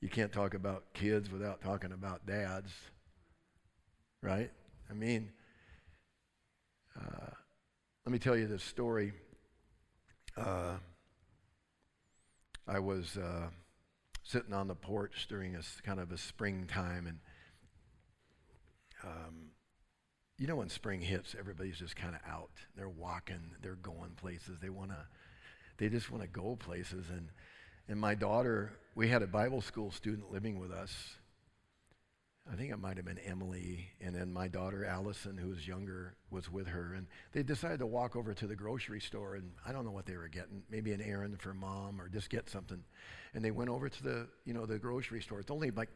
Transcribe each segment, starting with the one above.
You can't talk about kids without talking about dads, right? I mean, uh, let me tell you this story. Uh, I was uh, sitting on the porch during a kind of a springtime, and um, you know when spring hits, everybody's just kind of out. They're walking, they're going places. They want to, they just want to go places. And and my daughter, we had a Bible school student living with us. I think it might have been Emily, and then my daughter Allison, who was younger, was with her, and they decided to walk over to the grocery store, and I don't know what they were getting, maybe an errand for mom or just get something, and they went over to the, you know, the grocery store. It's only like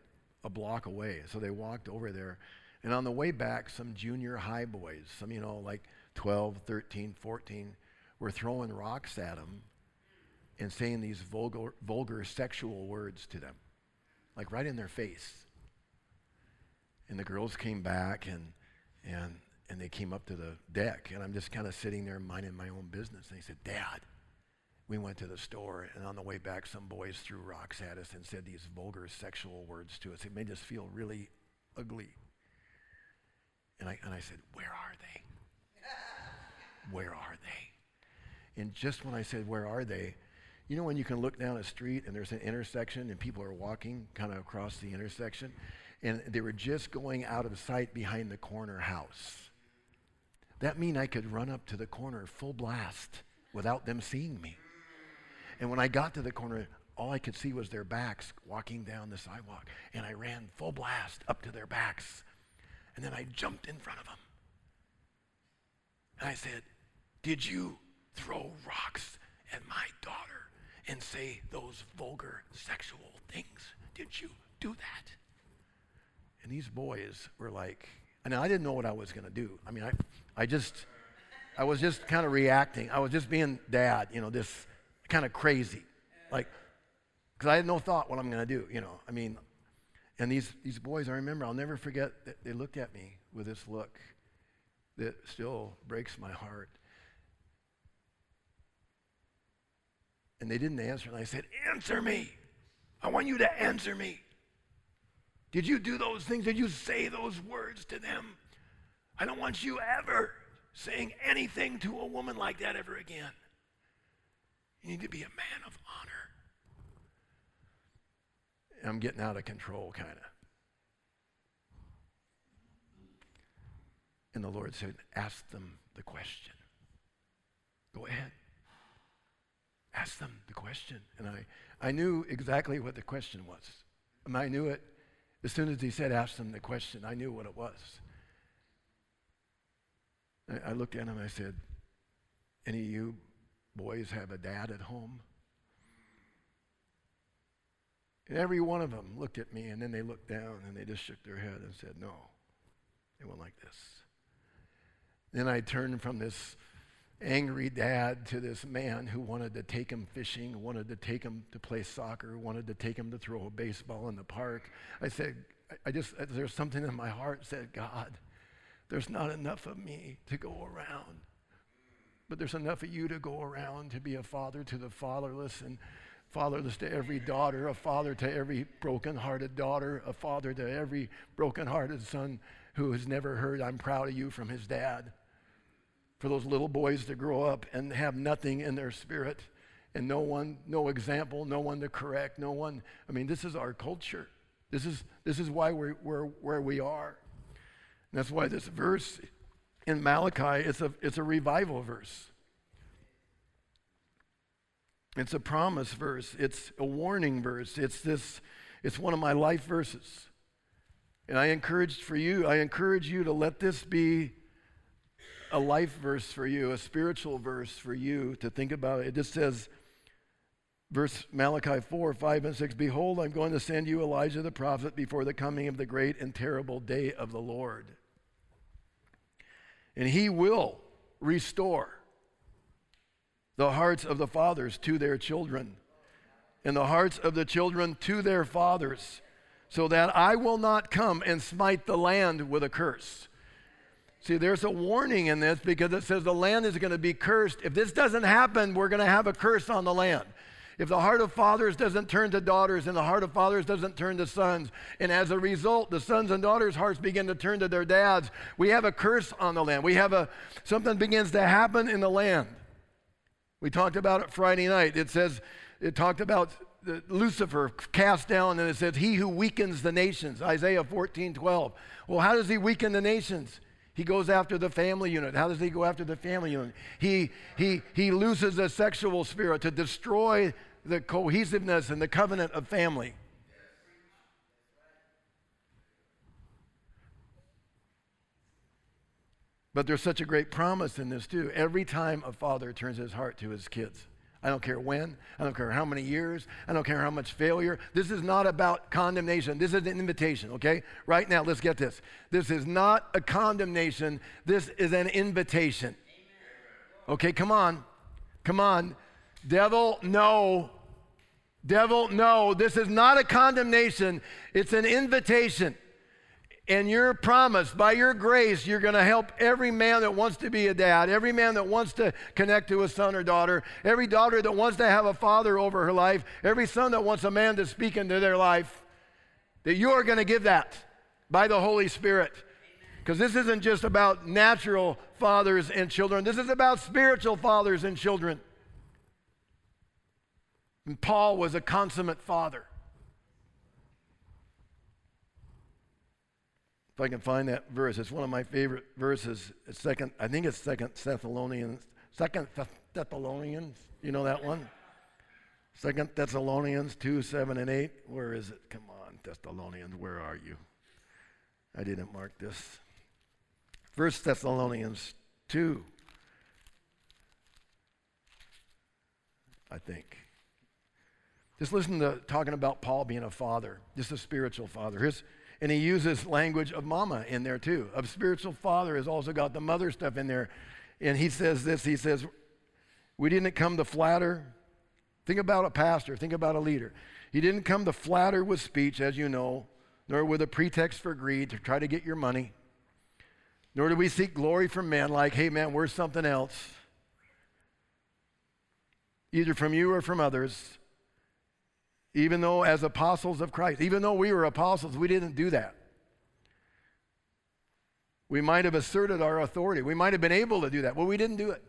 a block away, so they walked over there, and on the way back, some junior high boys, some, you know, like 12, 13, 14, were throwing rocks at them and saying these vulgar, vulgar sexual words to them, like right in their face. And the girls came back and, and, and they came up to the deck, and I'm just kind of sitting there minding my own business. And they said, Dad, we went to the store, and on the way back, some boys threw rocks at us and said these vulgar sexual words to us. It made us feel really ugly. And I, and I said, Where are they? Where are they? And just when I said, Where are they? You know when you can look down a street and there's an intersection and people are walking kind of across the intersection? And they were just going out of sight behind the corner house. That mean I could run up to the corner full blast without them seeing me. And when I got to the corner, all I could see was their backs walking down the sidewalk. And I ran full blast up to their backs. And then I jumped in front of them. And I said, Did you throw rocks at my daughter? And say those vulgar sexual things? Did you do that? And these boys were like, and I didn't know what I was going to do. I mean, I, I just, I was just kind of reacting. I was just being dad, you know, this kind of crazy. Like, because I had no thought what I'm going to do, you know. I mean, and these, these boys, I remember, I'll never forget that they looked at me with this look that still breaks my heart. And they didn't answer. And I said, Answer me. I want you to answer me. Did you do those things? Did you say those words to them? I don't want you ever saying anything to a woman like that ever again. You need to be a man of honor. I'm getting out of control, kind of. And the Lord said, Ask them the question. Go ahead. Ask them the question. And I, I knew exactly what the question was. And I knew it as soon as he said, ask them the question, I knew what it was. I, I looked at him and I said, Any of you boys have a dad at home? And every one of them looked at me and then they looked down and they just shook their head and said, No. They went like this. Then I turned from this angry dad to this man who wanted to take him fishing, wanted to take him to play soccer, wanted to take him to throw a baseball in the park. I said, I just, there's something in my heart said, God, there's not enough of me to go around. But there's enough of you to go around to be a father to the fatherless and fatherless to every daughter, a father to every broken-hearted daughter, a father to every broken-hearted son who has never heard, I'm proud of you from his dad for those little boys to grow up and have nothing in their spirit and no one, no example, no one to correct, no one. I mean, this is our culture. This is, this is why we're, we're where we are. And that's why this verse in Malachi, it's a, it's a revival verse. It's a promise verse. It's a warning verse. It's this, it's one of my life verses. And I encourage for you, I encourage you to let this be a life verse for you, a spiritual verse for you to think about. It just says, verse Malachi 4, 5, and 6 Behold, I'm going to send you Elijah the prophet before the coming of the great and terrible day of the Lord. And he will restore the hearts of the fathers to their children, and the hearts of the children to their fathers, so that I will not come and smite the land with a curse. See, there's a warning in this because it says the land is going to be cursed. If this doesn't happen, we're going to have a curse on the land. If the heart of fathers doesn't turn to daughters and the heart of fathers doesn't turn to sons, and as a result, the sons and daughters' hearts begin to turn to their dads, we have a curse on the land. We have a something begins to happen in the land. We talked about it Friday night. It says, it talked about Lucifer cast down, and it says, He who weakens the nations, Isaiah 14, 12. Well, how does he weaken the nations? He goes after the family unit. How does he go after the family unit? He, he, he loses the sexual spirit to destroy the cohesiveness and the covenant of family. But there's such a great promise in this, too. Every time a father turns his heart to his kids, I don't care when, I don't care how many years, I don't care how much failure. This is not about condemnation. This is an invitation, okay? Right now, let's get this. This is not a condemnation, this is an invitation. Okay, come on. Come on. Devil, no. Devil, no. This is not a condemnation, it's an invitation and your promise, by your grace, you're going to help every man that wants to be a dad, every man that wants to connect to a son or daughter, every daughter that wants to have a father over her life, every son that wants a man to speak into their life, that you are going to give that by the Holy Spirit. Because this isn't just about natural fathers and children, this is about spiritual fathers and children. And Paul was a consummate father. If I can find that verse, it's one of my favorite verses. It's second, I think it's Second Thessalonians. Second Thessalonians. You know that one? Second Thessalonians two, seven, and eight. Where is it? Come on, Thessalonians, where are you? I didn't mark this. First Thessalonians two. I think. Just listen to talking about Paul being a father, just a spiritual father. His and he uses language of mama in there too. Of spiritual father has also got the mother stuff in there. And he says this he says, We didn't come to flatter. Think about a pastor, think about a leader. He didn't come to flatter with speech, as you know, nor with a pretext for greed to try to get your money. Nor do we seek glory from men like, hey man, we're something else. Either from you or from others even though, as apostles of Christ, even though we were apostles, we didn't do that. We might have asserted our authority. We might have been able to do that. Well, we didn't do it.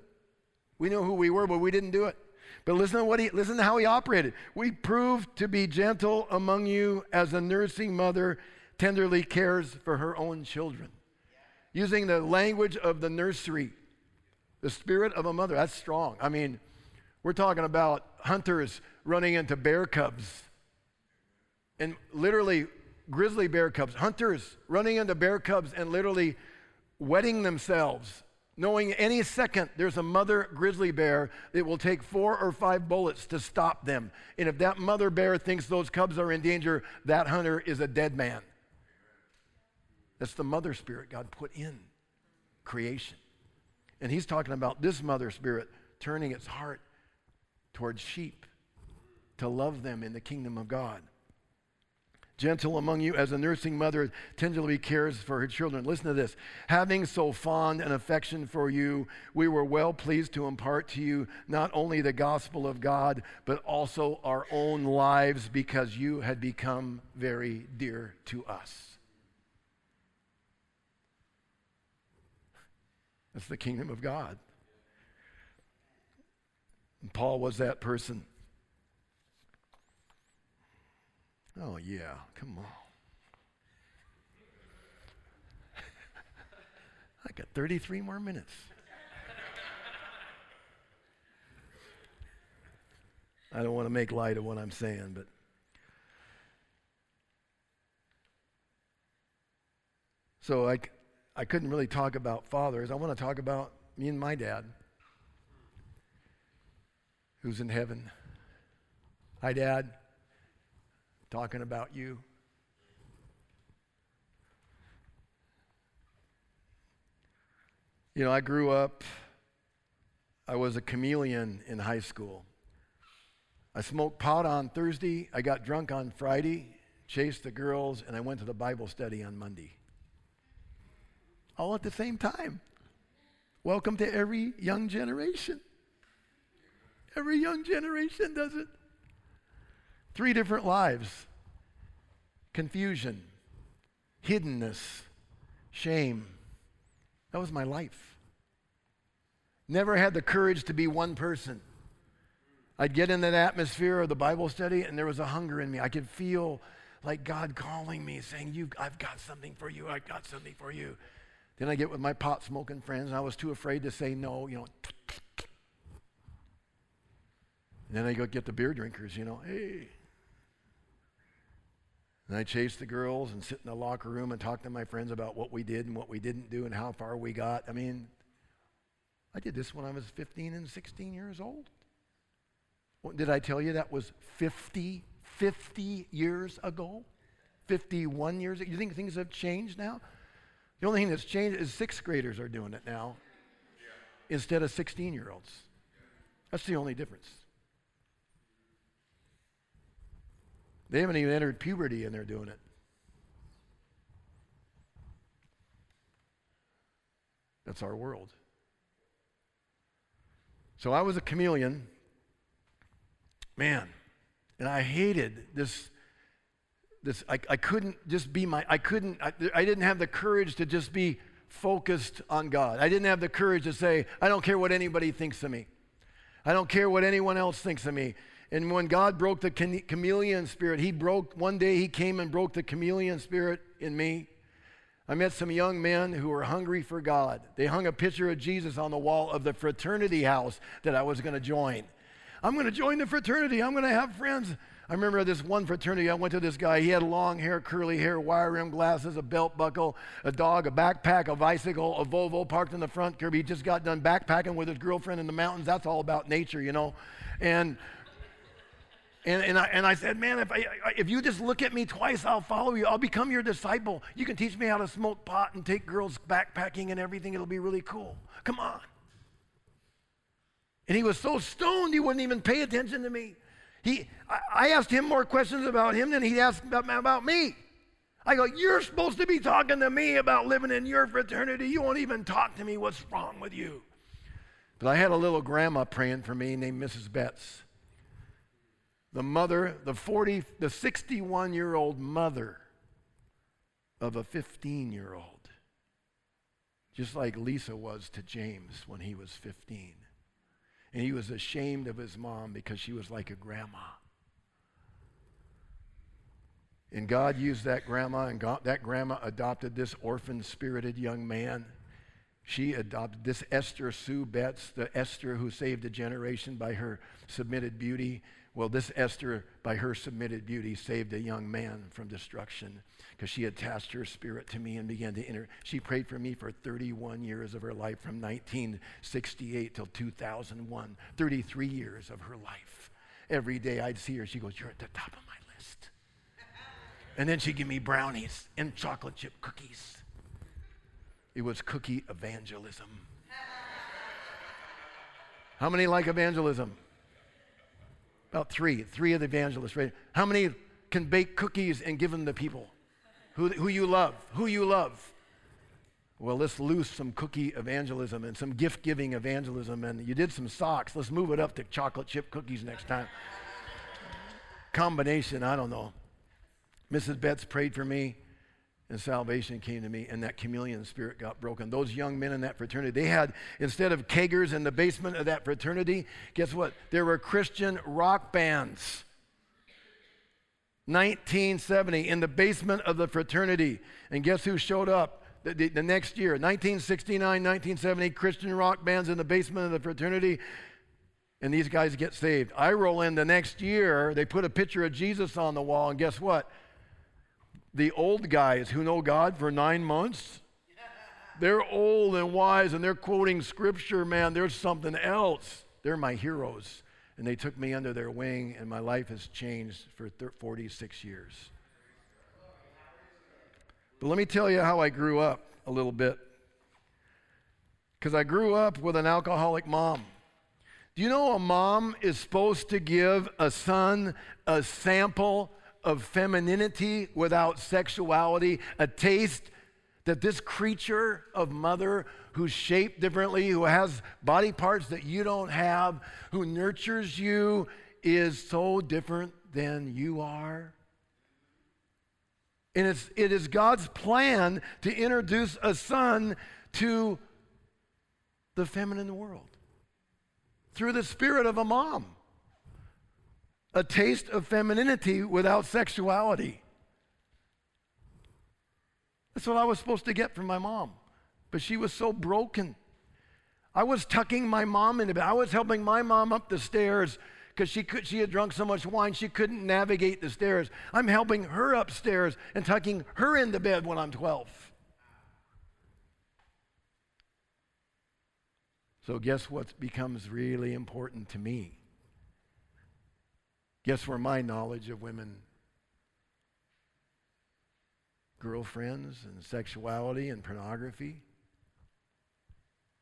We know who we were, but we didn't do it. But listen to what he listen to how he operated. We proved to be gentle among you as a nursing mother tenderly cares for her own children. Using the language of the nursery, the spirit of a mother. That's strong. I mean, we're talking about hunters running into bear cubs. And literally, grizzly bear cubs, hunters running into bear cubs and literally wetting themselves, knowing any second there's a mother grizzly bear that will take four or five bullets to stop them. And if that mother bear thinks those cubs are in danger, that hunter is a dead man. That's the mother spirit God put in creation. And he's talking about this mother spirit turning its heart towards sheep to love them in the kingdom of God. Gentle among you as a nursing mother tenderly cares for her children. Listen to this. Having so fond an affection for you, we were well pleased to impart to you not only the gospel of God, but also our own lives because you had become very dear to us. That's the kingdom of God. And Paul was that person. Oh, yeah, come on. I got 33 more minutes. I don't want to make light of what I'm saying, but. So I, I couldn't really talk about fathers. I want to talk about me and my dad, who's in heaven. Hi, Dad talking about you. You know, I grew up, I was a chameleon in high school. I smoked pot on Thursday, I got drunk on Friday, chased the girls, and I went to the Bible study on Monday. All at the same time. Welcome to every young generation. Every young generation does it. Three different lives confusion, hiddenness, shame. That was my life. Never had the courage to be one person. I'd get in that atmosphere of the Bible study, and there was a hunger in me. I could feel like God calling me, saying, you, I've got something for you. I've got something for you. Then I get with my pot smoking friends, and I was too afraid to say no, you know. And then I go get the beer drinkers, you know, hey. And I chase the girls and sit in the locker room and talk to my friends about what we did and what we didn't do and how far we got. I mean, I did this when I was 15 and 16 years old. Did I tell you that was 50, 50 years ago? 51 years ago? You think things have changed now? The only thing that's changed is sixth graders are doing it now yeah. instead of 16 year olds. That's the only difference. They haven't even entered puberty and they're doing it. That's our world. So I was a chameleon, man, and I hated this. This I, I couldn't just be my I couldn't I, I didn't have the courage to just be focused on God. I didn't have the courage to say I don't care what anybody thinks of me. I don't care what anyone else thinks of me. And when God broke the chameleon spirit, He broke, one day He came and broke the chameleon spirit in me. I met some young men who were hungry for God. They hung a picture of Jesus on the wall of the fraternity house that I was going to join. I'm going to join the fraternity. I'm going to have friends. I remember this one fraternity, I went to this guy. He had long hair, curly hair, wire rim glasses, a belt buckle, a dog, a backpack, a bicycle, a Volvo parked in the front curb. He just got done backpacking with his girlfriend in the mountains. That's all about nature, you know. And and, and, I, and I said, Man, if, I, if you just look at me twice, I'll follow you. I'll become your disciple. You can teach me how to smoke pot and take girls backpacking and everything. It'll be really cool. Come on. And he was so stoned, he wouldn't even pay attention to me. He, I, asked him more questions about him than he asked about, about me. I go, You're supposed to be talking to me about living in your fraternity. You won't even talk to me. What's wrong with you? But I had a little grandma praying for me named Mrs. Betts the mother, the 40, the 61 year old mother of a 15 year old. Just like Lisa was to James when he was 15. And he was ashamed of his mom because she was like a grandma. And God used that grandma, and God, that grandma adopted this orphan spirited young man. She adopted this Esther Sue Betts, the Esther who saved a generation by her submitted beauty. Well, this Esther, by her submitted beauty, saved a young man from destruction because she attached her spirit to me and began to enter. She prayed for me for 31 years of her life from 1968 till 2001, 33 years of her life. Every day I'd see her, she goes, You're at the top of my list. And then she'd give me brownies and chocolate chip cookies. It was cookie evangelism. How many like evangelism? About three, three of the evangelists. Right? How many can bake cookies and give them to people? Who, who you love, who you love. Well, let's loose some cookie evangelism and some gift giving evangelism. And you did some socks. Let's move it up to chocolate chip cookies next time. Combination, I don't know. Mrs. Betts prayed for me and salvation came to me, and that chameleon spirit got broken. Those young men in that fraternity, they had, instead of keggers in the basement of that fraternity, guess what? There were Christian rock bands. 1970 in the basement of the fraternity. And guess who showed up the, the, the, next year? 1969, 1970, Christian rock bands in the basement of the fraternity. And these guys get saved. I roll in the next year, they put a picture of Jesus on the wall, and guess what? The old guys who know God for nine months, they're old and wise and they're quoting scripture, man. There's something else. They're my heroes. And they took me under their wing, and my life has changed for 46 years. But let me tell you how I grew up a little bit. Because I grew up with an alcoholic mom. Do you know a mom is supposed to give a son a sample of femininity without sexuality, a taste that this creature of mother who's shaped differently, who has body parts that you don't have, who nurtures you, is so different than you are? And it's, it is God's plan to introduce a son to the feminine world through the spirit of a mom. A taste of femininity without sexuality. That's what I was supposed to get from my mom. But she was so broken. I was tucking my mom into bed. I was helping my mom up the stairs because she, could, she had drunk so much wine she couldn't navigate the stairs. I'm helping her upstairs and tucking her into bed when I'm 12. So, guess what becomes really important to me? Guess where my knowledge of women, girlfriends, and sexuality and pornography?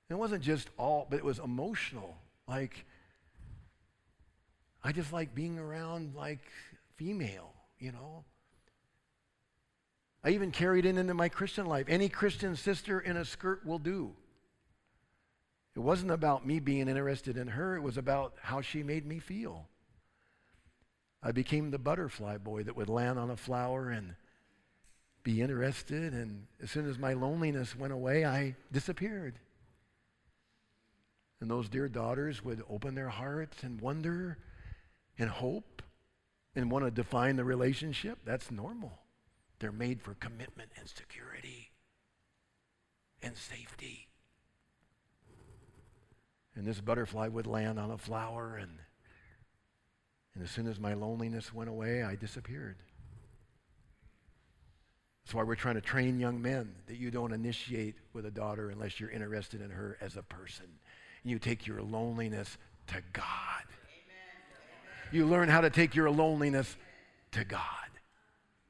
It wasn't just all, but it was emotional. Like, I just like being around like female, you know. I even carried it into my Christian life. Any Christian sister in a skirt will do. It wasn't about me being interested in her, it was about how she made me feel. I became the butterfly boy that would land on a flower and be interested, and as soon as my loneliness went away, I disappeared. And those dear daughters would open their hearts and wonder and hope and want to define the relationship. That's normal. They're made for commitment and security and safety. And this butterfly would land on a flower, and, and as soon as my loneliness went away, I disappeared. That's why we're trying to train young men that you don't initiate with a daughter unless you're interested in her as a person you take your loneliness to God. You learn how to take your loneliness to God.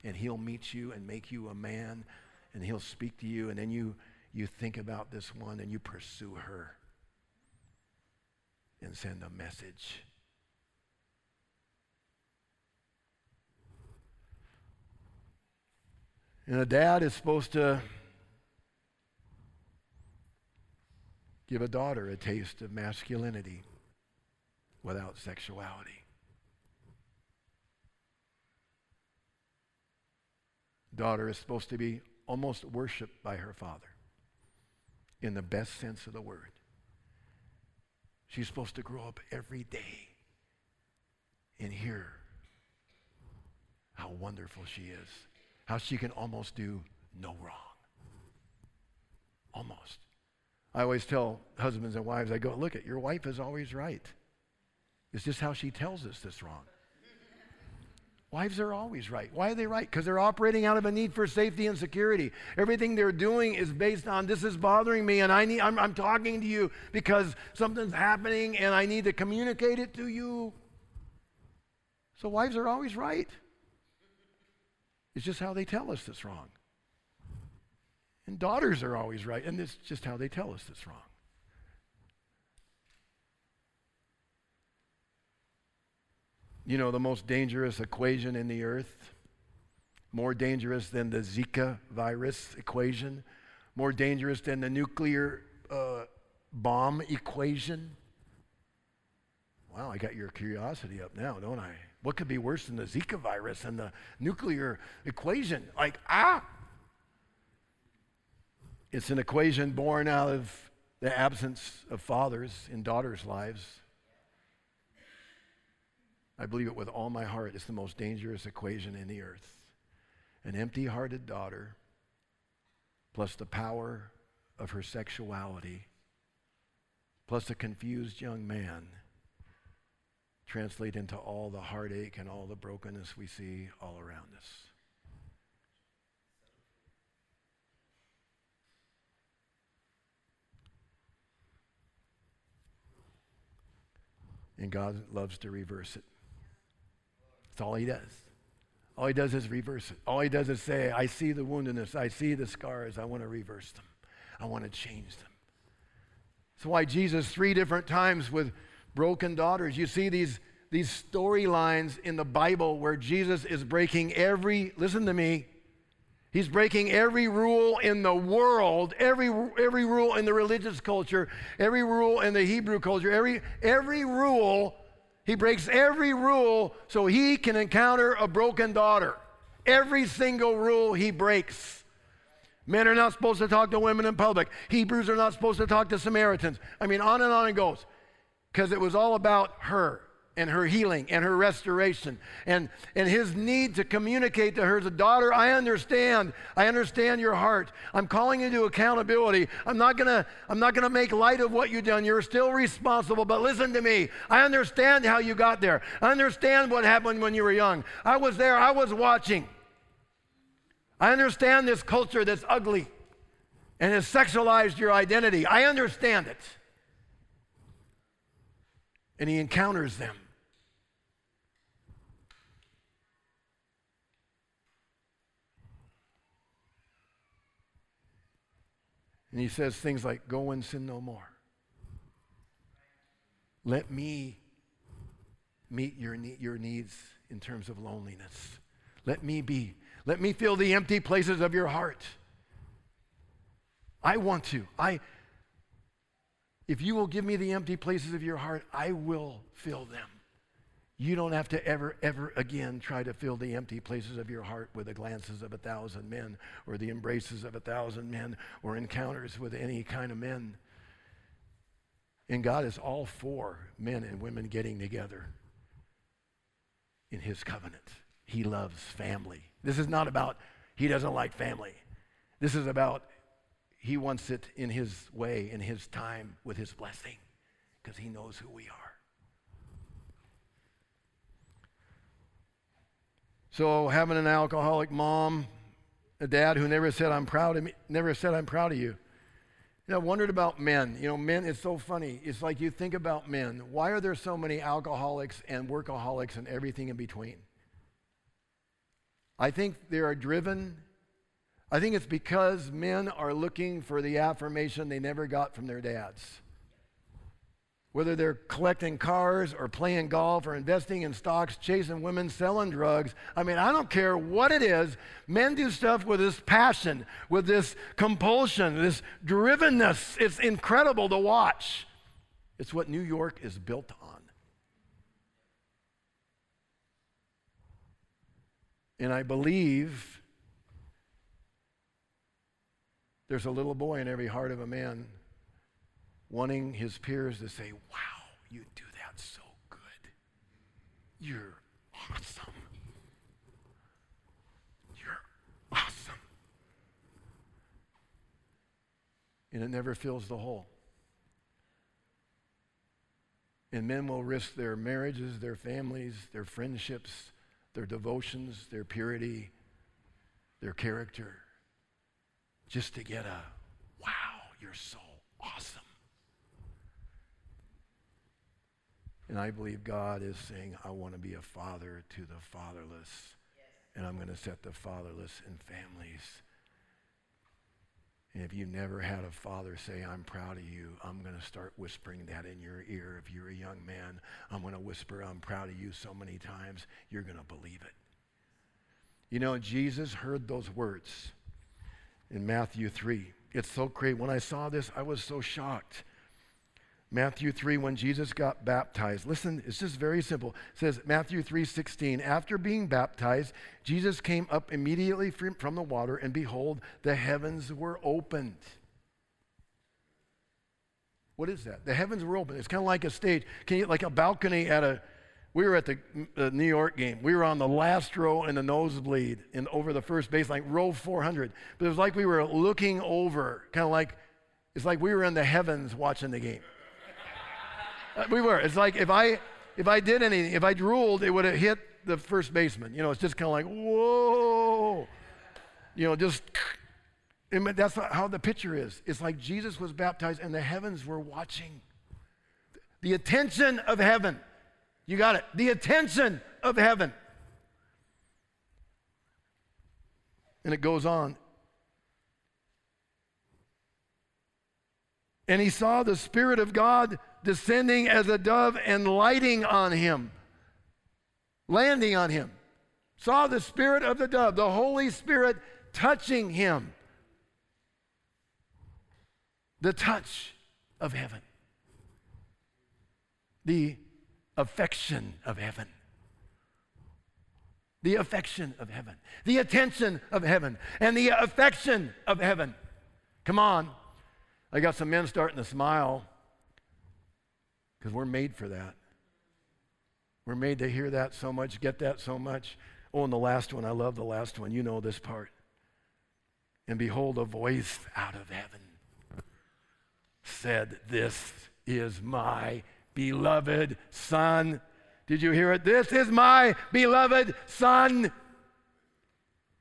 And He'll meet you and make you a man, and He'll speak to you, and then you, you think about this one and you pursue her and send a message. And a dad is supposed to give a daughter a taste of masculinity without sexuality. Daughter is supposed to be almost worshiped by her father in the best sense of the word. She's supposed to grow up every day and hear how wonderful she is, how she can almost do no wrong. Almost. I always tell husbands and wives, I go, look at your wife is always right. It's just how she tells us this wrong. Wives are always right. Why are they right? Because they're operating out of a need for safety and security. Everything they're doing is based on this is bothering me, and I need, I'm, I'm talking to you because something's happening, and I need to communicate it to you. So wives are always right. It's just how they tell us it's wrong. And daughters are always right. And it's just how they tell us it's wrong. You know, the most dangerous equation in the earth, more dangerous than the Zika virus equation, more dangerous than the nuclear uh, bomb equation. Wow, I got your curiosity up now, don't I? What could be worse than the Zika virus and the nuclear equation? Like, ah, it's an equation born out of the absence of fathers in daughters' lives. I believe it with all my heart. It's the most dangerous equation in the earth. An empty hearted daughter, plus the power of her sexuality, plus a confused young man, translate into all the heartache and all the brokenness we see all around us. And God loves to reverse it. That's all He does. All He does is reverse it. All He does is say, I see the woundedness, I see the scars, I want to reverse them, I want to change them. That's why Jesus, three different times with broken daughters, you see these, these storylines in the Bible where Jesus is breaking every, listen to me, He's breaking every rule in the world, every, every rule in the religious culture, every rule in the Hebrew culture, every, every rule He breaks every rule so he can encounter a broken daughter. Every single rule he breaks. Men are not supposed to talk to women in public. Hebrews are not supposed to talk to Samaritans. I mean, on and on it goes. Because it was all about her and her healing and her restoration and, and his need to communicate to her. As a daughter i understand. I understand your heart. I'm calling you to accountability. I'm not gonna i'm not gonna make light of what you've done. You're still responsible but listen to me. I understand how you got there. I understand what happened when you were young. I was there. I was watching. I understand this culture that's ugly and has sexualized your identity. I understand it and he encounters them And he says things like, Go and sin no more. Let me meet your, your needs in terms of loneliness. Let me be. Let me fill the empty places of your heart. I want to. I if you will give me the empty places of your heart, I will fill them. You don't have to ever, ever again try to fill the empty places of your heart with the glances of a thousand men or the embraces of a thousand men or encounters with any kind of men. And God is all for men and women getting together in His covenant. He loves family. This is not about He doesn't like family. This is about He wants it in His way, in His time, with His blessing, because He knows who we are. So having an alcoholic mom, a dad who never said I'm proud of me, never said I'm proud of you. Know, I wondered about men. You know, men, it's so funny. It's like you think about men. Why are there so many alcoholics and workaholics and everything in between? I think they are driven. I think it's because men are looking for the affirmation they never got from their dads whether they're collecting cars or playing golf or investing in stocks, chasing women, selling drugs. I mean, I don't care what it is. Men do stuff with this passion, with this compulsion, this drivenness. It's incredible to watch. It's what New York is built on. And I believe there's a little boy in every heart of a man wanting his peers to say, Wow, you do that so good. You're awesome. You're awesome. And it never fills the hole. And men will risk their marriages, their families, their friendships, their devotions, their purity, their character, just to get a wow, you're so awesome. And I believe God is saying, I want to be a father to the fatherless. Yes. And I'm going to set the fatherless in families. And if you never had a father say, I'm proud of you, I'm going to start whispering that in your ear. If you're a young man, I'm going to whisper, I'm proud of you so many times, you're going to believe it. You know, Jesus heard those words in Matthew 3. It's so great. When I saw this, I was so shocked. Matthew 3, when Jesus got baptized. Listen, it's just very simple. It says, Matthew 3 16, after being baptized, Jesus came up immediately from the water, and behold, the heavens were opened. What is that? The heavens were open. It's kind of like a stage, can you, like a balcony at a. We were at the uh, New York game. We were on the last row in the nosebleed and over the first base, like row 400. But it was like we were looking over, kind of like, it's like we were in the heavens watching the game. Uh, we were. It's like if I if I did anything, if I drooled, it would have hit the first baseman. You know, it's just kind of like whoa. You know, just. that's how the picture is. It's like Jesus was baptized and the heavens were watching. The attention of heaven. You got it. The attention of heaven. And it goes on. And he saw the Spirit of God descending as a dove and lighting on him, landing on him. Saw the Spirit of the dove, the Holy Spirit touching him. The touch of heaven. The affection of heaven. The affection of heaven. The attention of heaven. And the affection of heaven. Come on. I got some men starting to smile because we're made for that. We're made to hear that so much, get that so much. Oh, and the last one, I love the last one. You know this part. And behold, a voice out of heaven said, This is my beloved Son. Did you hear it? This is my beloved Son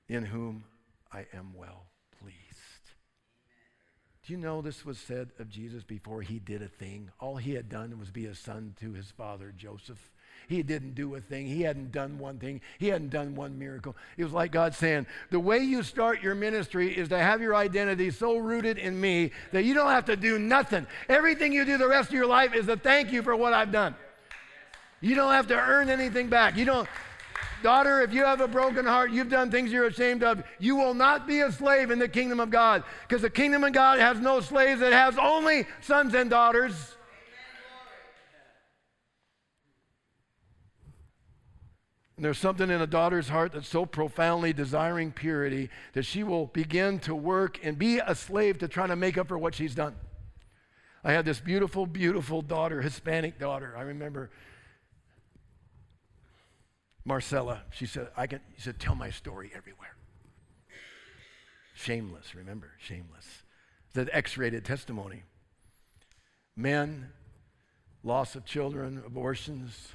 in whom I am well pleased. Do you know this was said of Jesus before he did a thing? All he had done was be a son to his father, Joseph. He didn't do a thing. He hadn't done one thing. He hadn't done one miracle. It was like God saying, The way you start your ministry is to have your identity so rooted in me that you don't have to do nothing. Everything you do the rest of your life is a thank you for what I've done. You don't have to earn anything back. You don't. Daughter, if you have a broken heart, you've done things you're ashamed of, you will not be a slave in the kingdom of God because the kingdom of God has no slaves, it has only sons and daughters. And there's something in a daughter's heart that's so profoundly desiring purity that she will begin to work and be a slave to trying to make up for what she's done. I had this beautiful, beautiful daughter, Hispanic daughter. I remember Marcella. She said, I can, she said, tell my story everywhere. Shameless, remember, shameless. The X rated testimony. Men, loss of children, abortions,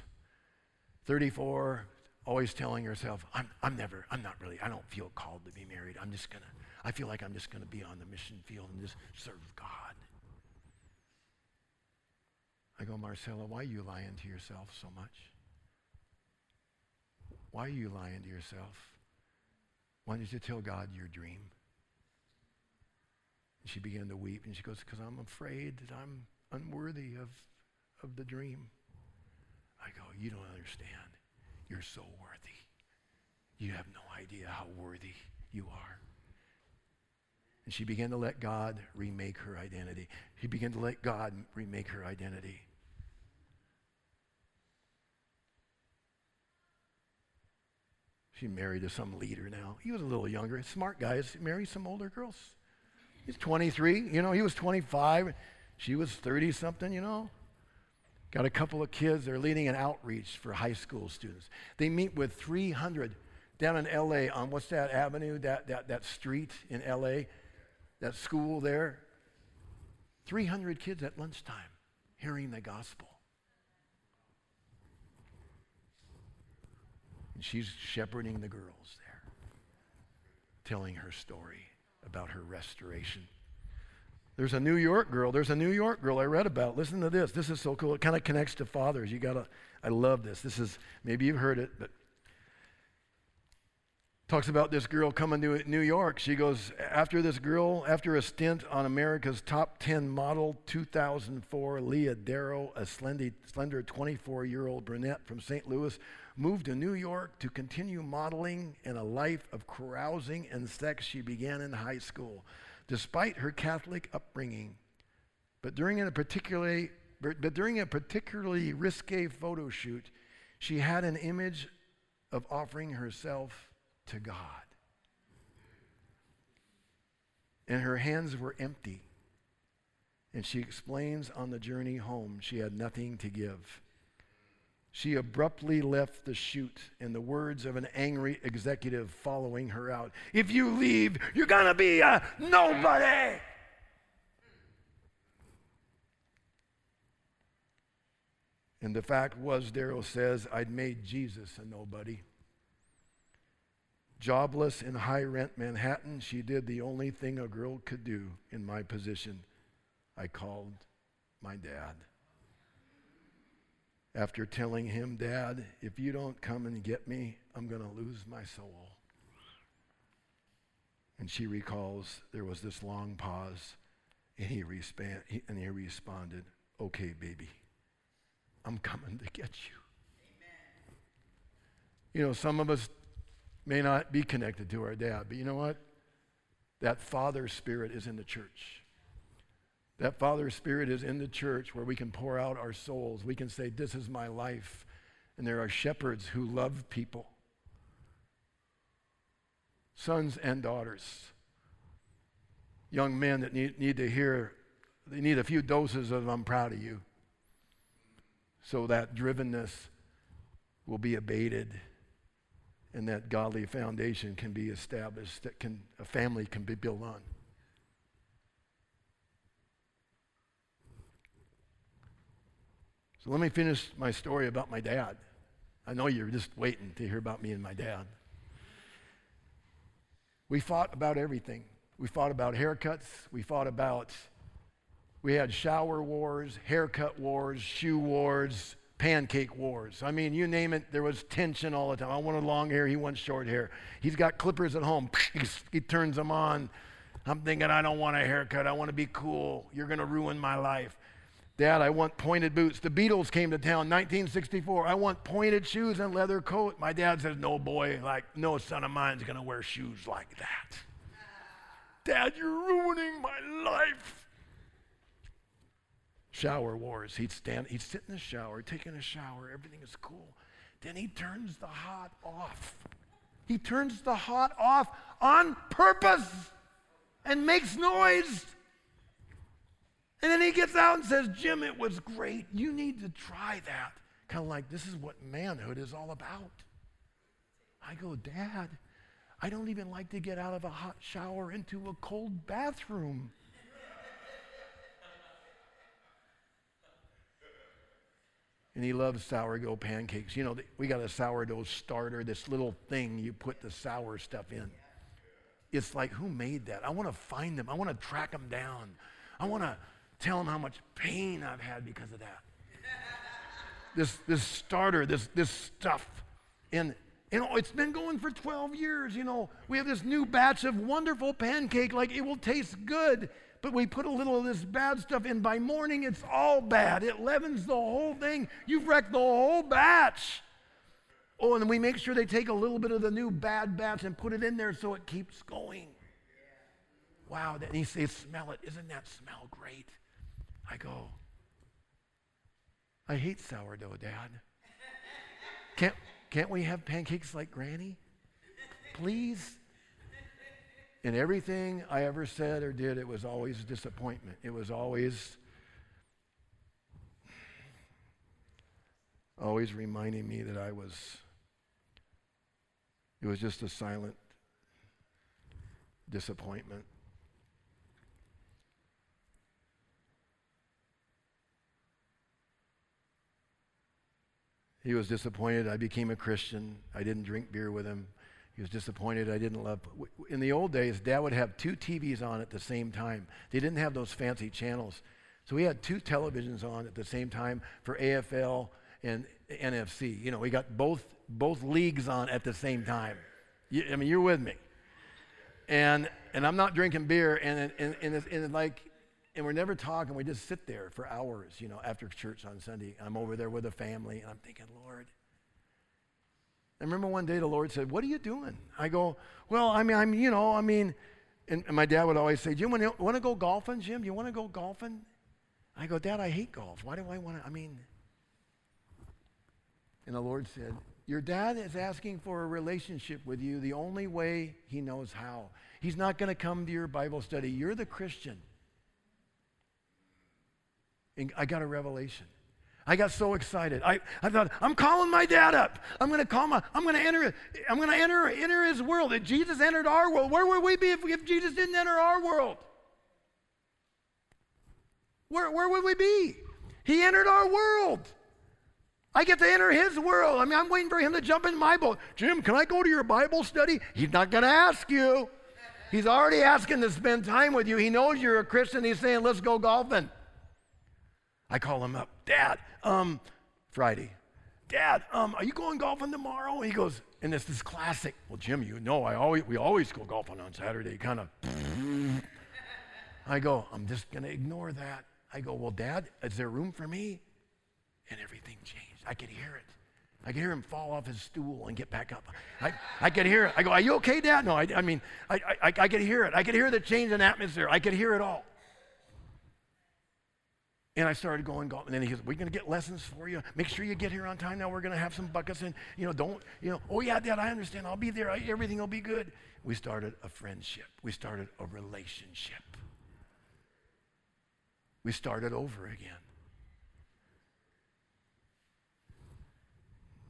34, always telling yourself, I'm, I'm never, I'm not really, I don't feel called to be married. I'm just going to, I feel like I'm just going to be on the mission field and just serve God. I go, Marcella, why are you lying to yourself so much? Why are you lying to yourself? Why don't you tell God your dream? And she began to weep and she goes, Because I'm afraid that I'm unworthy of, of the dream. I go, You don't understand. You're so worthy. You have no idea how worthy you are. And she began to let God remake her identity. She began to let God remake her identity. She married to some leader now. He was a little younger. Smart guys marry some older girls. He's 23. You know, he was 25. She was 30 something, you know. Got a couple of kids, they're leading an outreach for high school students. They meet with 300 down in LA on what's that avenue, that, that, that street in LA, that school there. 300 kids at lunchtime hearing the gospel. And she's shepherding the girls there, telling her story about her restoration. There's a New York girl. There's a New York girl I read about. Listen to this. This is so cool. It kind of connects to fathers. You gotta. I love this. This is maybe you've heard it, but talks about this girl coming to New York. She goes after this girl, after a stint on America's Top 10 Model 2004, Leah Darrow, a slender 24-year-old brunette from St. Louis, moved to New York to continue modeling in a life of carousing and sex she began in high school despite her Catholic upbringing. But during a particularly, but during a particularly risque photo shoot, she had an image of offering herself to God. And her hands were empty. And she explains on the journey home she had nothing to give. She abruptly left the shoot in the words of an angry executive following her out. If you leave, you're going to be a nobody. And the fact was, Darrow says, I'd made Jesus a nobody. Jobless in high rent Manhattan, she did the only thing a girl could do in my position. I called my dad after telling him, Dad, if you don't come and get me, I'm going to lose my soul. And she recalls there was this long pause, and he, and he responded, Okay, baby, I'm coming to get you. Amen. You know, some of us may not be connected to our dad, but you know what? That father spirit is in the church That Father Spirit is in the church where we can pour out our souls. We can say, This is my life. And there are shepherds who love people, sons and daughters, young men that need, need to hear, they need a few doses of, I'm proud of you. So that drivenness will be abated and that godly foundation can be established, that can, a family can be built on. So let me finish my story about my dad. I know you're just waiting to hear about me and my dad. We fought about everything. We fought about haircuts. We fought about, we had shower wars, haircut wars, shoe wars, pancake wars. I mean, you name it, there was tension all the time. I wanted long hair, he wants short hair. He's got clippers at home, he turns them on. I'm thinking, I don't want a haircut. I want to be cool. You're going to ruin my life. Dad, I want pointed boots. The Beatles came to town 1964. I want pointed shoes and leather coat. My dad says, No boy, like no son of mine's gonna wear shoes like that. Dad, you're ruining my life. Shower wars. He'd stand, he'd sit in the shower, taking a shower, everything is cool. Then he turns the hot off. He turns the hot off on purpose and makes noise. And then he gets out and says, Jim, it was great. You need to try that. Kind of like, this is what manhood is all about. I go, Dad, I don't even like to get out of a hot shower into a cold bathroom. and he loves sourdough pancakes. You know, we got a sourdough starter, this little thing you put the sour stuff in. It's like, who made that? I want to find them. I want to track them down. I want to tell them how much pain I've had because of that. this, this starter, this, this stuff. And, you know, it's been going for 12 years. You know, we have this new batch of wonderful pancake, like it will taste good, but we put a little of this bad stuff in. By morning, it's all bad. It leavens the whole thing. You've wrecked the whole batch. Oh, and we make sure they take a little bit of the new bad batch and put it in there so it keeps going. Wow, and he says, smell it. Isn't that smell great? I go, I hate sourdough, Dad. Can't, can't we have pancakes like Granny? Please? In everything I ever said or did, it was always disappointment. It was always, always reminding me that I was, it was just a silent disappointment. He was disappointed I became a Christian. I didn't drink beer with him. He was disappointed I didn't love. In the old days, dad would have two TVs on at the same time. They didn't have those fancy channels. So we had two televisions on at the same time for AFL and NFC. You know, we got both, both leagues on at the same time. You, I mean, you're with me. And, and I'm not drinking beer, and, and, and, and, and like, and we're never talking. We just sit there for hours, you know, after church on Sunday. I'm over there with a the family, and I'm thinking, Lord. I remember one day the Lord said, What are you doing? I go, Well, I mean, I'm, you know, I mean, and, and my dad would always say, Jim, want to go golfing, Jim? You want to go golfing? I go, Dad, I hate golf. Why do I want to? I mean, and the Lord said, Your dad is asking for a relationship with you the only way he knows how. He's not going to come to your Bible study. You're the Christian. And I got a revelation. I got so excited. I, I thought, I'm calling my dad up. I'm to call my, I'm to enter, I'm to enter, enter his world. Jesus entered our world, where would we be if, if Jesus didn't enter our world? Where, where would we be? He entered our world. I get to enter his world. I mean, I'm waiting for him to jump in my boat. Jim, can I go to your Bible study? He's not to ask you. He's already asking to spend time with you. He knows you're a Christian. He's saying, let's go golfing. I call him up, Dad, um, Friday. Dad, um, are you going golfing tomorrow? He goes, and it's this classic. Well, Jim, you know, I always we always go golfing on Saturday. Kind of. I go, I'm just gonna ignore that. I go, well, Dad, is there room for me? And everything changed. I could hear it. I could hear him fall off his stool and get back up. I, I could hear it. I go, are you okay, Dad? No, I, I mean, I, I, I could hear it. I could hear the change in atmosphere. I could hear it all. And I started going golf. And then he goes, We're going to get lessons for you. Make sure you get here on time. Now we're going to have some buckets. And, you know, don't, you know, oh, yeah, Dad, I understand. I'll be there. I, everything will be good. We started a friendship. We started a relationship. We started over again.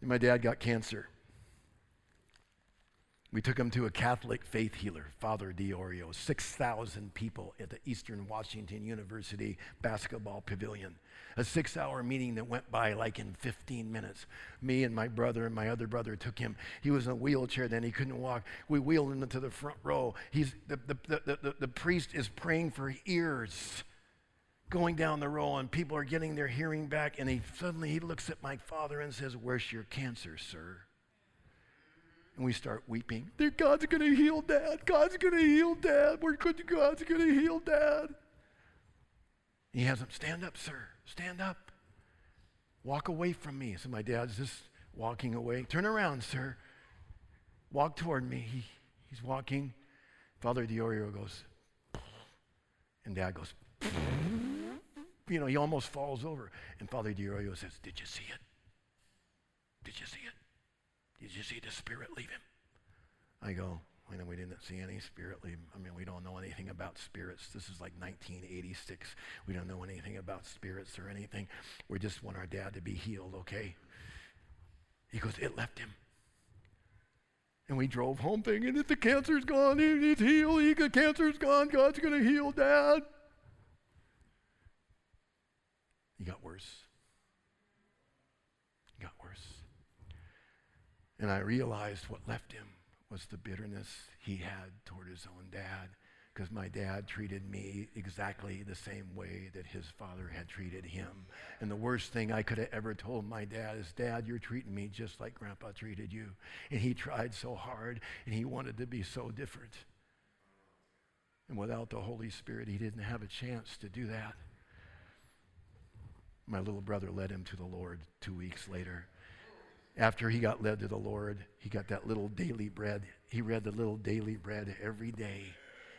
And my dad got cancer. We took him to a Catholic faith healer, Father Diorio, 6,000 people at the Eastern Washington University basketball pavilion. A six hour meeting that went by like in 15 minutes. Me and my brother and my other brother took him. He was in a wheelchair then, he couldn't walk. We wheeled him into the front row. He's, the, the, the, the, the priest is praying for ears going down the row and people are getting their hearing back and he suddenly he looks at my father and says where's your cancer sir and we start weeping. God's going to heal dad. God's going to heal dad. We're good. God's going to heal dad. He has him stand up, sir. Stand up. Walk away from me. So my dad's just walking away. Turn around, sir. Walk toward me. He, he's walking. Father Diorio goes, and dad goes, you know, he almost falls over. And Father Diorio says, Did you see it? Did you see it? Did you see the Spirit leave him? I go, I know we didn't see any spirit leave. I mean, we don't know anything about spirits. This is like 1986. We don't know anything about spirits or anything. We just want our dad to be healed, okay? He goes, it left him. And we drove home thinking, if the cancer's gone, it's healed. The cancer's gone. God's to heal dad. He got worse. He got worse. And I realized what left him was the bitterness he had toward his own dad because my dad treated me exactly the same way that his father had treated him. And the worst thing I could have ever told my dad is, Dad, you're treating me just like Grandpa treated you. And he tried so hard and he wanted to be so different. And without the Holy Spirit, he didn't have a chance to do that. My little brother led him to the Lord two weeks later after he got led to the Lord, he got that little daily bread. He read the little daily bread every day.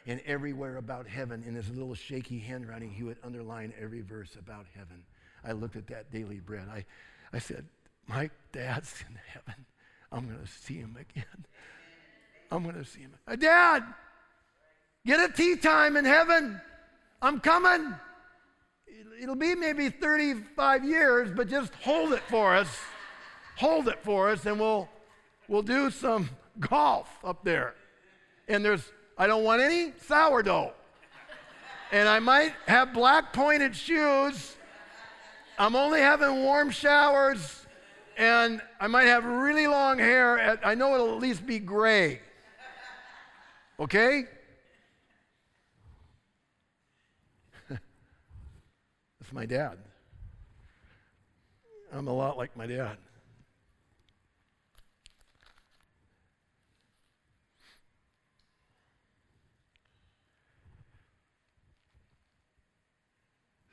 And everywhere about heaven, in his little shaky handwriting, he would underline every verse about heaven. I looked at that daily bread. I, I said, My dad's in heaven. I'm going to see him again. I'm going to see him. Dad, get a tea time in heaven. I'm coming. It'll be maybe 35 years, but just hold it for us hold it for us and we'll, we'll do some golf up there. And there's, I don't want any sourdough. And I might have black pointed shoes. I'm only having warm showers. And I might have really long hair. I know it'll at least be gray. Okay? That's my dad. I'm a lot like my dad.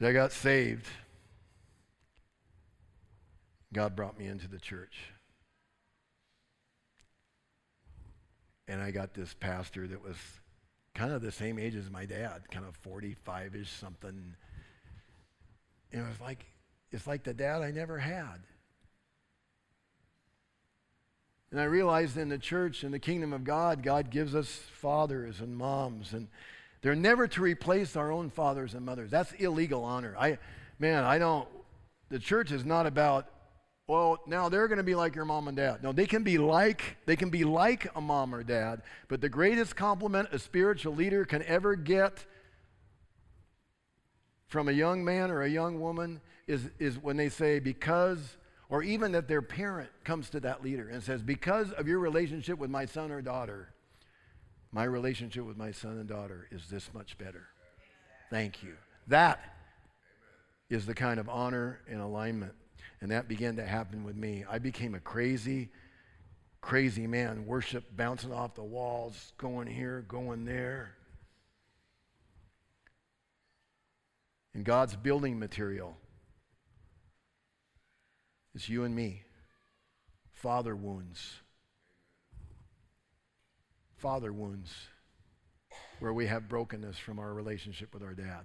I got saved, God brought me into the church. And I got this pastor that was kind of the same age as my dad, kind of 45 ish something. And it was like, it's like the dad I never had. And I realized in the church, in the kingdom of God, God gives us fathers and moms and they're never to replace our own fathers and mothers. That's illegal honor. I, man, I don't, the church is not about, well, now they're going to be like your mom and dad. No, they can be like, they can be like a mom or dad, but the greatest compliment a spiritual leader can ever get from a young man or a young woman is, is when they say, because, or even that their parent comes to that leader and says, because of your relationship with my son or daughter, my relationship with my son and daughter is this much better. Thank you. That is the kind of honor and alignment. And that began to happen with me. I became a crazy, crazy man. Worship bouncing off the walls, going here, going there. And God's building material is you and me. Father wounds father wounds where we have brokenness from our relationship with our dad.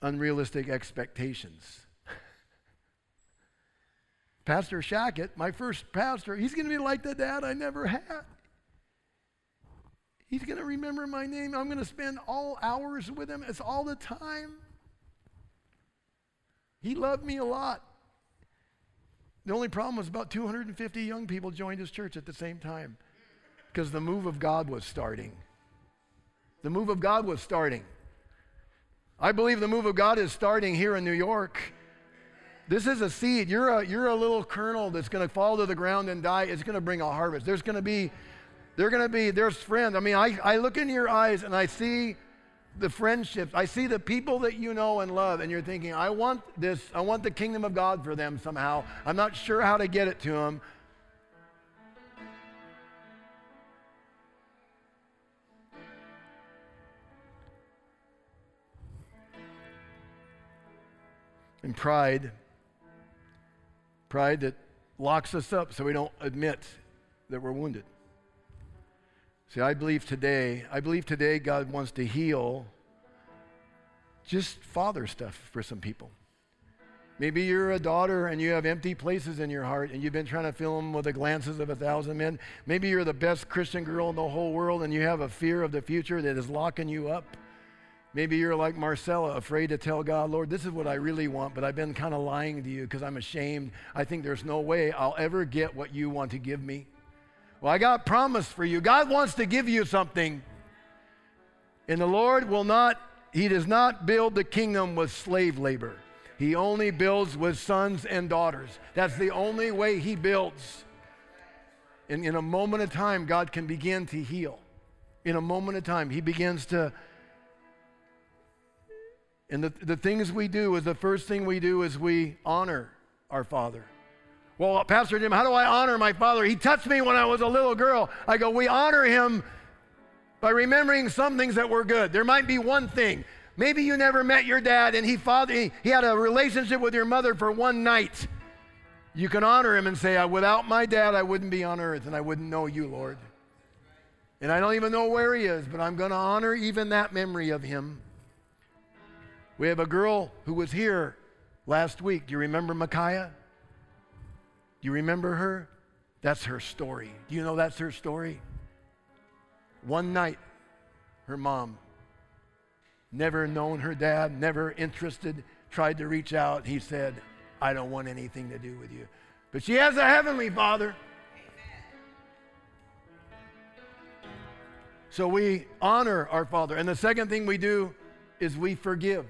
unrealistic expectations. pastor Shackett, my first pastor, he's going to be like the dad I never had. He's going to remember my name. I'm going to spend all hours with him. It's all the time. He loved me a lot. The only problem was about 250 young people joined his church at the same time because the move of God was starting. The move of God was starting. I believe the move of God is starting here in New York. This is a seed. You're a, you're a little kernel that's going to fall to the ground and die. It's going to bring a harvest. There's going to be, they're going to be, there's friends. I mean, I, I look in your eyes and I see the friendships. I see the people that you know and love, and you're thinking, I want this, I want the kingdom of God for them somehow. I'm not sure how to get it to them. And pride, pride that locks us up so we don't admit that we're wounded. See, I believe today, I believe today God wants to heal just father stuff for some people. Maybe you're a daughter and you have empty places in your heart and you've been trying to fill them with the glances of a thousand men. Maybe you're the best Christian girl in the whole world and you have a fear of the future that is locking you up. Maybe you're like Marcella, afraid to tell God, Lord, this is what I really want, but I've been kind of lying to you because I'm ashamed. I think there's no way I'll ever get what you want to give me. Well, I got promise for you. God wants to give you something. And the Lord will not, He does not build the kingdom with slave labor. He only builds with sons and daughters. That's the only way He builds. And in a moment of time, God can begin to heal. In a moment of time, He begins to and the, the things we do is the first thing we do is we honor our Father. Well, Pastor Jim, how do I honor my father? He touched me when I was a little girl. I go, we honor him by remembering some things that were good. There might be one thing. Maybe you never met your dad and he, father, he, he had a relationship with your mother for one night. You can honor him and say, without my dad, I wouldn't be on earth and I wouldn't know you, Lord. And I don't even know where he is, but I'm going to honor even that memory of him. We have a girl who was here last week. Do you remember Micaiah? You remember her? That's her story. Do you know that's her story? One night, her mom, never known her dad, never interested, tried to reach out. He said, I don't want anything to do with you. But she has a heavenly father. So we honor our father. And the second thing we do is we forgive.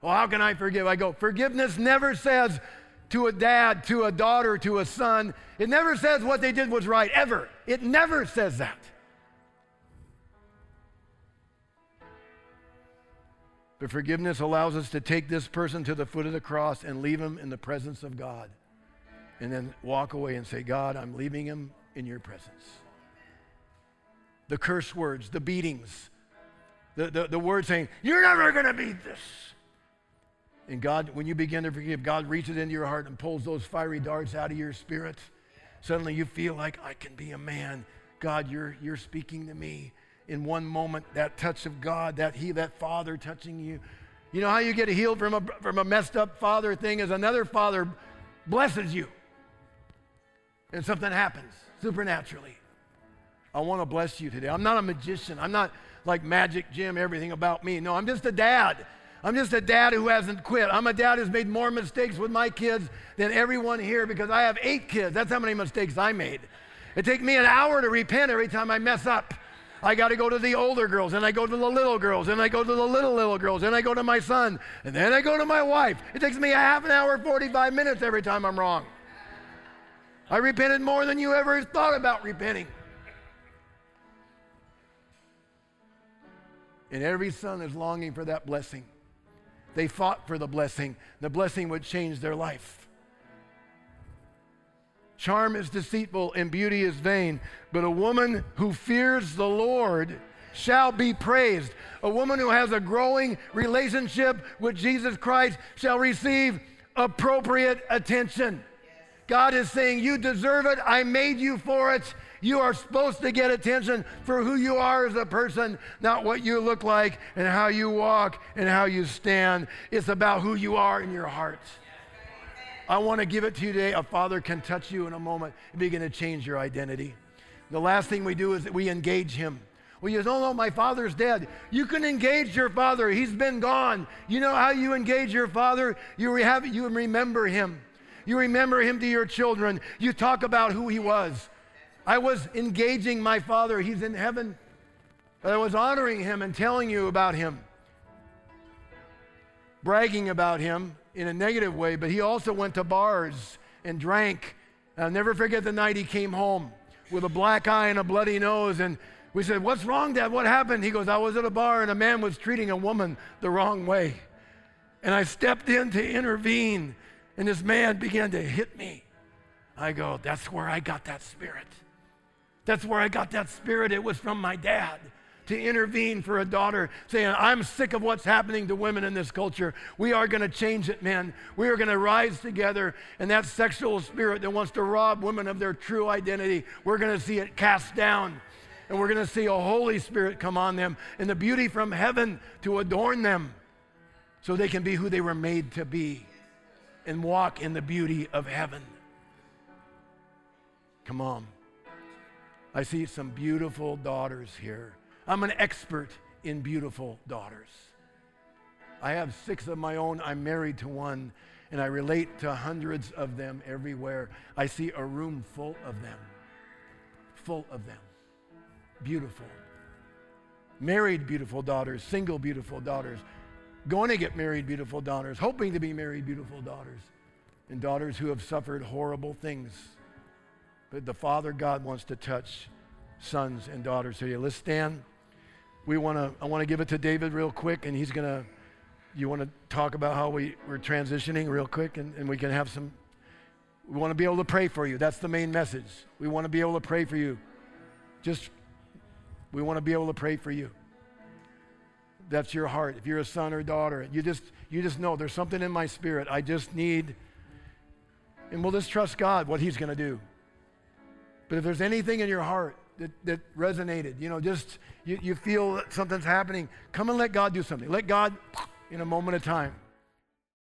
Well, how can I forgive? I go, forgiveness never says to a dad, to a daughter, to a son, it never says what they did was right, ever. It never says that. But forgiveness allows us to take this person to the foot of the cross and leave him in the presence of God. And then walk away and say, God, I'm leaving him in your presence. The curse words, the beatings, the, the, the word saying, You're never going to beat this. And God, when you begin to forgive, God reaches into your heart and pulls those fiery darts out of your spirit. Suddenly you feel like I can be a man. God, you're, you're speaking to me. In one moment, that touch of God, that He, that Father touching you. You know how you get healed from a, from a messed up father thing is another father blesses you. And something happens supernaturally. I want to bless you today. I'm not a magician. I'm not like Magic Jim, everything about me. No, I'm just a dad I'm just a dad who hasn't quit. I'm a dad who's made more mistakes with my kids than everyone here because I have eight kids. That's how many mistakes I made. It takes me an hour to repent every time I mess up. I got to go to the older girls, and I go to the little girls, and I go to the little, little girls, and I go to my son, and then I go to my wife. It takes me a half an hour, 45 minutes every time I'm wrong. I repented more than you ever thought about repenting. And every son is longing for that blessing. They fought for the blessing. The blessing would change their life. Charm is deceitful and beauty is vain, but a woman who fears the Lord shall be praised. A woman who has a growing relationship with Jesus Christ shall receive appropriate attention. God is saying, You deserve it. I made you for it. You are supposed to get attention for who you are as a person, not what you look like and how you walk and how you stand. It's about who you are in your heart. I want to give it to you today. A father can touch you in a moment and begin to change your identity. The last thing we do is that we engage him. Well, you don't know oh, my father's dead. You can engage your father. He's been gone. You know how you engage your father? You, have, you remember him. You remember him to your children. You talk about who he was. I was engaging my father. He's in heaven. But I was honoring him and telling you about him, bragging about him, in a negative way, but he also went to bars and drank. I'll never forget the night he came home with a black eye and a bloody nose. And we said, What's wrong, Dad? What happened? He goes, I was at a bar and a man was treating a woman the wrong way. And I stepped in to intervene, and this man began to hit me. I go, That's where I got that spirit. That's where I got that spirit. It was from my dad to intervene for a daughter, saying, I'm sick of what's happening to women in this culture. We are going to change it, men. We are going to rise together. And that sexual spirit that wants to rob women of their true identity, we're going to see it cast down. And we're going to see a Holy Spirit come on them and the beauty from heaven to adorn them so they can be who they were made to be and walk in the beauty of heaven. Come on. I see some beautiful daughters here. I'm an expert in beautiful daughters. I have six of my own. I'm married to one, and I relate to hundreds of them everywhere. I see a room full of them, full of them. Beautiful. Married, beautiful daughters, single, beautiful daughters, going to get married, beautiful daughters, hoping to be married, beautiful daughters, and daughters who have suffered horrible things. But the Father God wants to touch sons and daughters here. Let's stand. We want to i want to give it to david real quick and he's going to you want to talk about how we, we're transitioning real quick and, and we can have some we want to be able to pray for you. That's the main message. We want to be able to pray for you. Just we want to be able to pray for you. That's your heart. If you're a son or daughter you just you just know there's something in my spirit. I just need and we'll just trust god what he's going to do but if there's anything in your heart that, that resonated. You know, just you, you feel something's happening. Come and let God do something. Let God, in a moment of time,